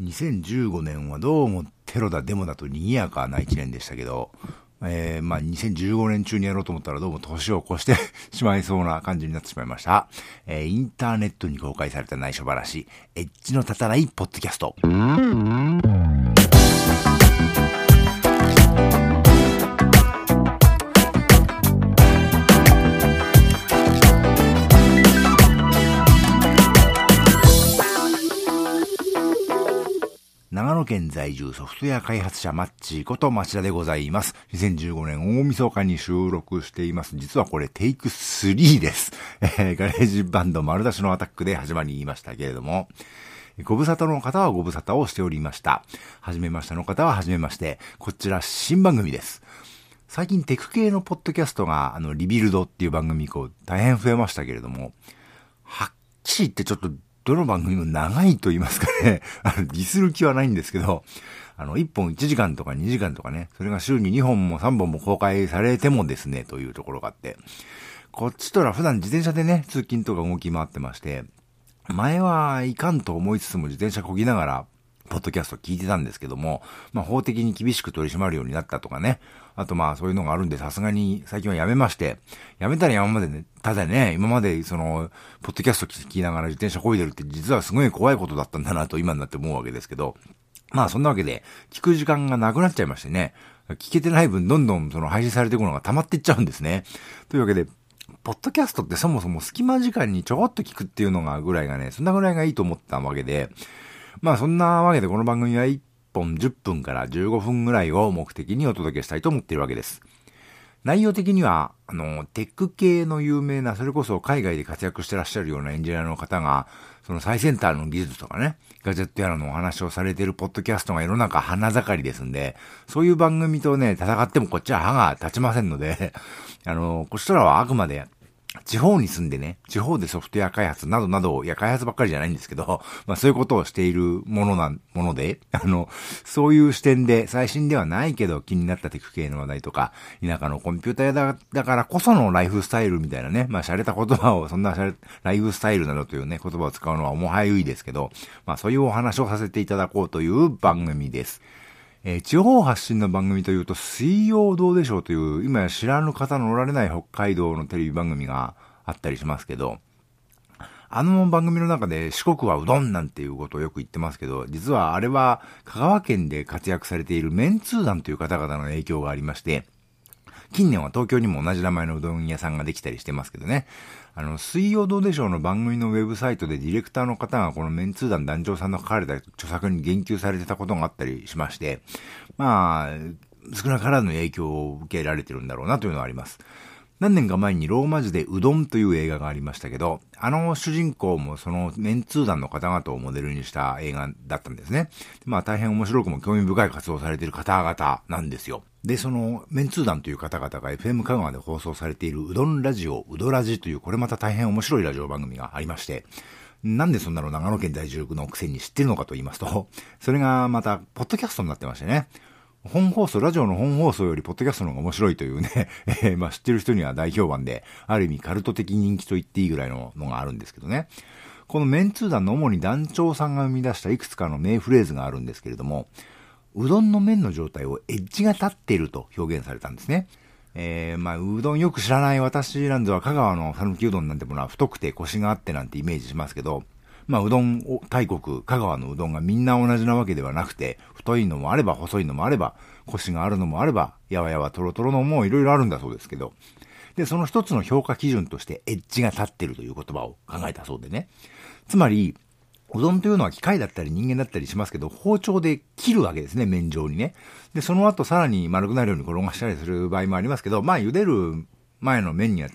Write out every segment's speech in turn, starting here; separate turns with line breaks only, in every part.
2015年はどうもテロだデモだと賑やかな1年でしたけど、えー、まあ、2015年中にやろうと思ったらどうも年を越してしまいそうな感じになってしまいました。えー、インターネットに公開された内緒話、エッジの立たないポッドキャスト。在住ソフトウェア開発者マッチーこと町田でございます。2015年大晦日に収録しています。実はこれテイク3です。えー、 GarageBand 丸出しのアタックで始まりましたけれども、ご無沙汰の方はご無沙汰をしておりました。はじめましての方ははじめまして。こちら新番組です。最近テク系のポッドキャストが、あの、 Rebuild っていう番組以降大変増えましたけれども、はっきり言ってちょっとどの番組も長いと言いますかね、あの、ディスる気はないんですけど、あの、1本1時間とか2時間とかね、それが週に2本も3本も公開されてもですね、というところがあって、こっちとら普段自転車でね、通勤とか動き回ってまして、前はいかんと思いつつも自転車こぎながら、ポッドキャスト聞いてたんですけども、まあ法的に厳しく取り締まるようになったとかね。あとまあそういうのがあるんでさすがに最近はやめまして、やめたら今までね、ただね、今までその、ポッドキャスト聞きながら自転車漕いでるって実はすごい怖いことだったんだなと今になって思うわけですけど、まあそんなわけで、聞く時間がなくなっちゃいましてね、聞けてない分どんどんその配信されていくのが溜まっていっちゃうんですね。というわけで、ポッドキャストってそもそも隙間時間にちょこっと聞くっていうのがぐらいがね、そんなぐらいがいいと思ったわけで、まあそんなわけでこの番組は1本10分から15分ぐらいを目的にお届けしたいと思っているわけです。内容的には、あの、テック系の有名な、それこそ海外で活躍してらっしゃるようなエンジニアの方が、その最先端の技術とかね、ガジェットやらのお話をされているポッドキャストが世の中花盛りですんで、そういう番組とね、戦ってもこっちは歯が立ちませんので、あの、こちとらはあくまで地方に住んでね、地方でソフトウェア開発などなど、いや、開発ばっかりじゃないんですけど、まあそういうことをしているものな、もので、あの、そういう視点で、最新ではないけど気になったテク系の話題とか、田舎のコンピューターだだからこそのライフスタイルみたいなね、まあ洒落た言葉を、そんなライフスタイルなどというね、言葉を使うのはもはゆいですけど、まあそういうお話をさせていただこうという番組です。えー、地方発信の番組というと、水曜どうでしょうという、今や知らぬ方のおられない北海道のテレビ番組があったりしますけど、あの番組の中で四国はうどんなんていうことをよく言ってますけど、実はあれは香川県で活躍されているメンツー団という方々の影響がありまして、近年は東京にも同じ名前のうどん屋さんができたりしてますけどね。あの、水曜どうでしょうの番組のウェブサイトでディレクターの方がこのメンツー団団長さんの書かれた著作に言及されてたことがあったりしまして、まあ、少なからぬ影響を受けられてるんだろうなというのはあります。何年か前にローマ字でうどんという映画がありましたけど、あの主人公もそのメンツー団の方々をモデルにした映画だったんですね。まあ大変面白くも興味深い活動されている方々なんですよ。で、そのメンツー団という方々が FM 香川で放送されているうどんラジオ、うどラジというこれまた大変面白いラジオ番組がありまして、なんでそんなの長野県在住のくせに知ってるのかと言いますと、それがまた、ポッドキャストになってましてね。本放送、ラジオの本放送よりポッドキャストの方が面白いというね、え、まあ知ってる人には大評判で、ある意味カルト的人気と言っていいぐらいののがあるんですけどね。このメンツー団の主に団長さんが生み出したいくつかの名フレーズがあるんですけれども、うどんの麺の状態をエッジが立っていると表現されたんですね。えー、まあ、うどんよく知らない私なんぞは香川の讃岐うどんなんてものは太くて腰があってなんてイメージしますけど、まあ、うどんを大国、香川のうどんがみんな同じなわけではなくて、太いのもあれば細いのもあれば、腰があるのもあれば、やわやわとろとろのもいろいろあるんだそうですけど、で、その一つの評価基準としてエッジが立ってるという言葉を考えたそうでね。つまり、うどんというのは機械だったり人間だったりしますけど、包丁で切るわけですね、麺状にね。で、その後さらに丸くなるように転がしたりする場合もありますけど、まあ茹でる前の麺には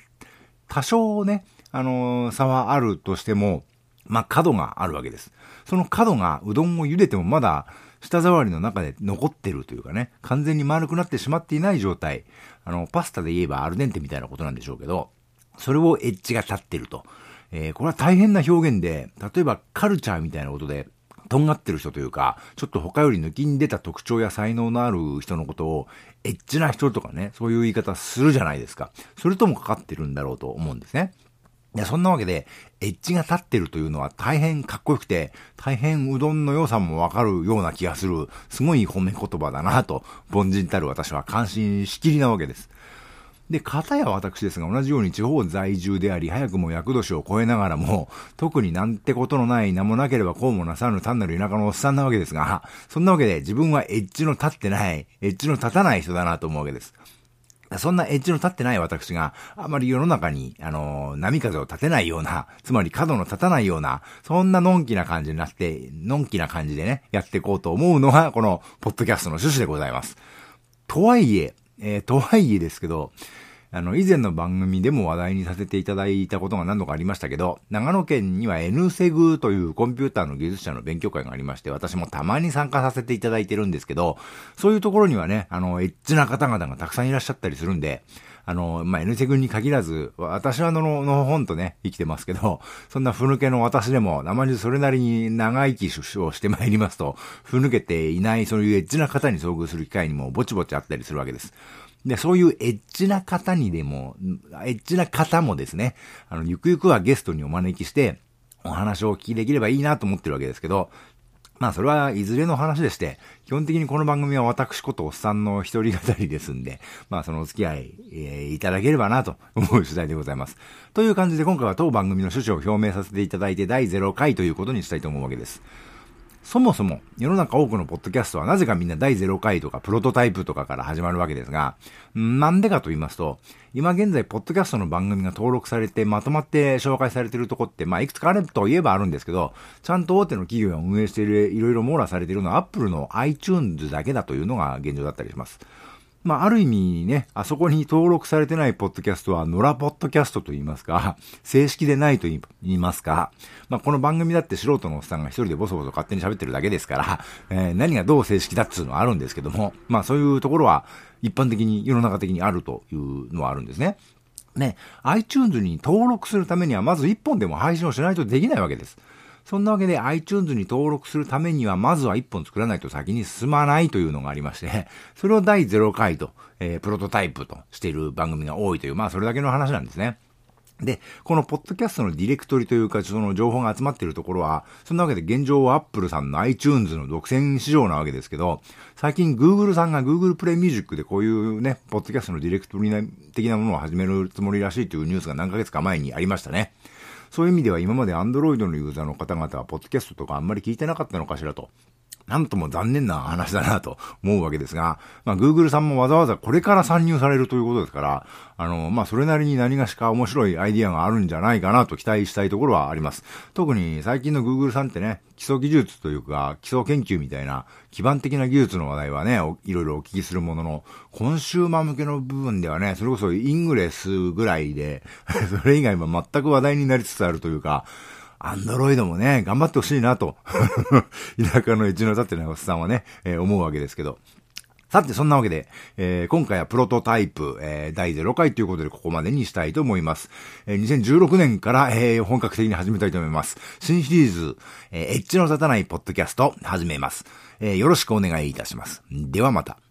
多少ね、あのー、差はあるとしても、まあ角があるわけです。その角がうどんを茹でてもまだ舌触りの中で残ってるというかね、完全に丸くなってしまっていない状態。あの、パスタで言えばアルデンテみたいなことなんでしょうけど、それをエッジが立ってると。えー、これは大変な表現で、例えばカルチャーみたいなことで、とんがってる人というか、ちょっと他より抜きに出た特徴や才能のある人のことを、エッチな人とかね、そういう言い方するじゃないですか。それともかかってるんだろうと思うんですね。で、そんなわけで、エッジが立ってるというのは大変かっこよくて、大変うどんの良さもわかるような気がする、すごい褒め言葉だなと、凡人たる私は感心しきりなわけです。で、片や私ですが、同じように地方在住であり、早くも役年を超えながらも、特になんてことのない、名もなければこうもなさぬ単なる田舎のおっさんなわけですが、そんなわけで自分はエッジの立ってない、エッジの立たない人だなと思うわけです。そんなエッジの立ってない私が、あまり世の中に、あの、波風を立てないような、つまり角の立たないような、そんなのんきな感じになって、のんきな感じでね、やっていこうと思うのが、この、ポッドキャストの趣旨でございます。とはいえ、えー、とはいえですけど、あの、以前の番組でも話題にさせていただいたことが何度かありましたけど、長野県には N セグというコンピューターの技術者の勉強会がありまして、私もたまに参加させていただいてるんですけど、そういうところにはね、あの、エッチな方々がたくさんいらっしゃったりするんで、あの、まあ、N セグに限らず、私はあの、の本とね、生きてますけど、そんなふぬけの私でも、生にそれなりに長生きをしてまいりますと、ふぬけていないそういうエッチな方に遭遇する機会にもぼちぼちあったりするわけです。で、そういうエッチな方にでも、エッチな方もですね、あの、ゆくゆくはゲストにお招きして、お話をお聞きできればいいなと思ってるわけですけど、まあそれはいずれの話でして、基本的にこの番組は私ことおっさんの一人語りですんで、まあそのお付き合い、えー、いただければなと思う次第でございます。という感じで今回は当番組の趣旨を表明させていただいて第0回ということにしたいと思うわけです。そもそも世の中多くのポッドキャストはなぜかみんな第0回とかプロトタイプとかから始まるわけですが、なんでかと言いますと、今現在ポッドキャストの番組が登録されてまとまって紹介されているとこって、まあいくつかあるといえばあるんですけど、ちゃんと大手の企業が運営しているいろいろ網羅されているのは Apple の iTunes だけだというのが現状だったりします。まあ、ある意味ね、あそこに登録されてないポッドキャストは、野良ポッドキャストと言いますか、正式でないと言いますか、まあ、この番組だって素人のおっさんが一人でボソボソ勝手に喋ってるだけですから、えー、何がどう正式だっつうのはあるんですけども、まあ、そういうところは、一般的に、世の中的にあるというのはあるんですね。ね、iTunes に登録するためには、まず一本でも配信をしないとできないわけです。そんなわけで iTunes に登録するためには、まずは1本作らないと先に進まないというのがありまして、それを第0回と、えー、プロトタイプとしている番組が多いという、まあそれだけの話なんですね。で、このポッドキャストのディレクトリというか、その情報が集まっているところは、そんなわけで現状は Apple さんの iTunes の独占市場なわけですけど、最近 Google さんが Google Play Music でこういうね、ポッドキャストのディレクトリ的なものを始めるつもりらしいというニュースが何ヶ月か前にありましたね。そういう意味では今まで Android のユーザーの方々は、ポッドキャストとかあんまり聞いてなかったのかしらと。なんとも残念な話だなと思うわけですが、まあ、Google さんもわざわざこれから参入されるということですから、あの、まあ、それなりに何がしか面白いアイディアがあるんじゃないかなと期待したいところはあります。特に最近の Google さんってね、基礎技術というか、基礎研究みたいな基盤的な技術の話題はね、いろいろお聞きするものの、コンシューマー向けの部分ではね、それこそイングレスぐらいで、それ以外は全く話題になりつつあるというか、アンドロイドもね、頑張ってほしいなと、田舎のエッジの立ってなおっさんはね、えー、思うわけですけど。さて、そんなわけで、えー、今回はプロトタイプ、えー、第0回ということでここまでにしたいと思います。えー、2016年から、えー、本格的に始めたいと思います。新シリーズ、えー、エッジの立たないポッドキャスト始めます。えー、よろしくお願いいたします。ではまた。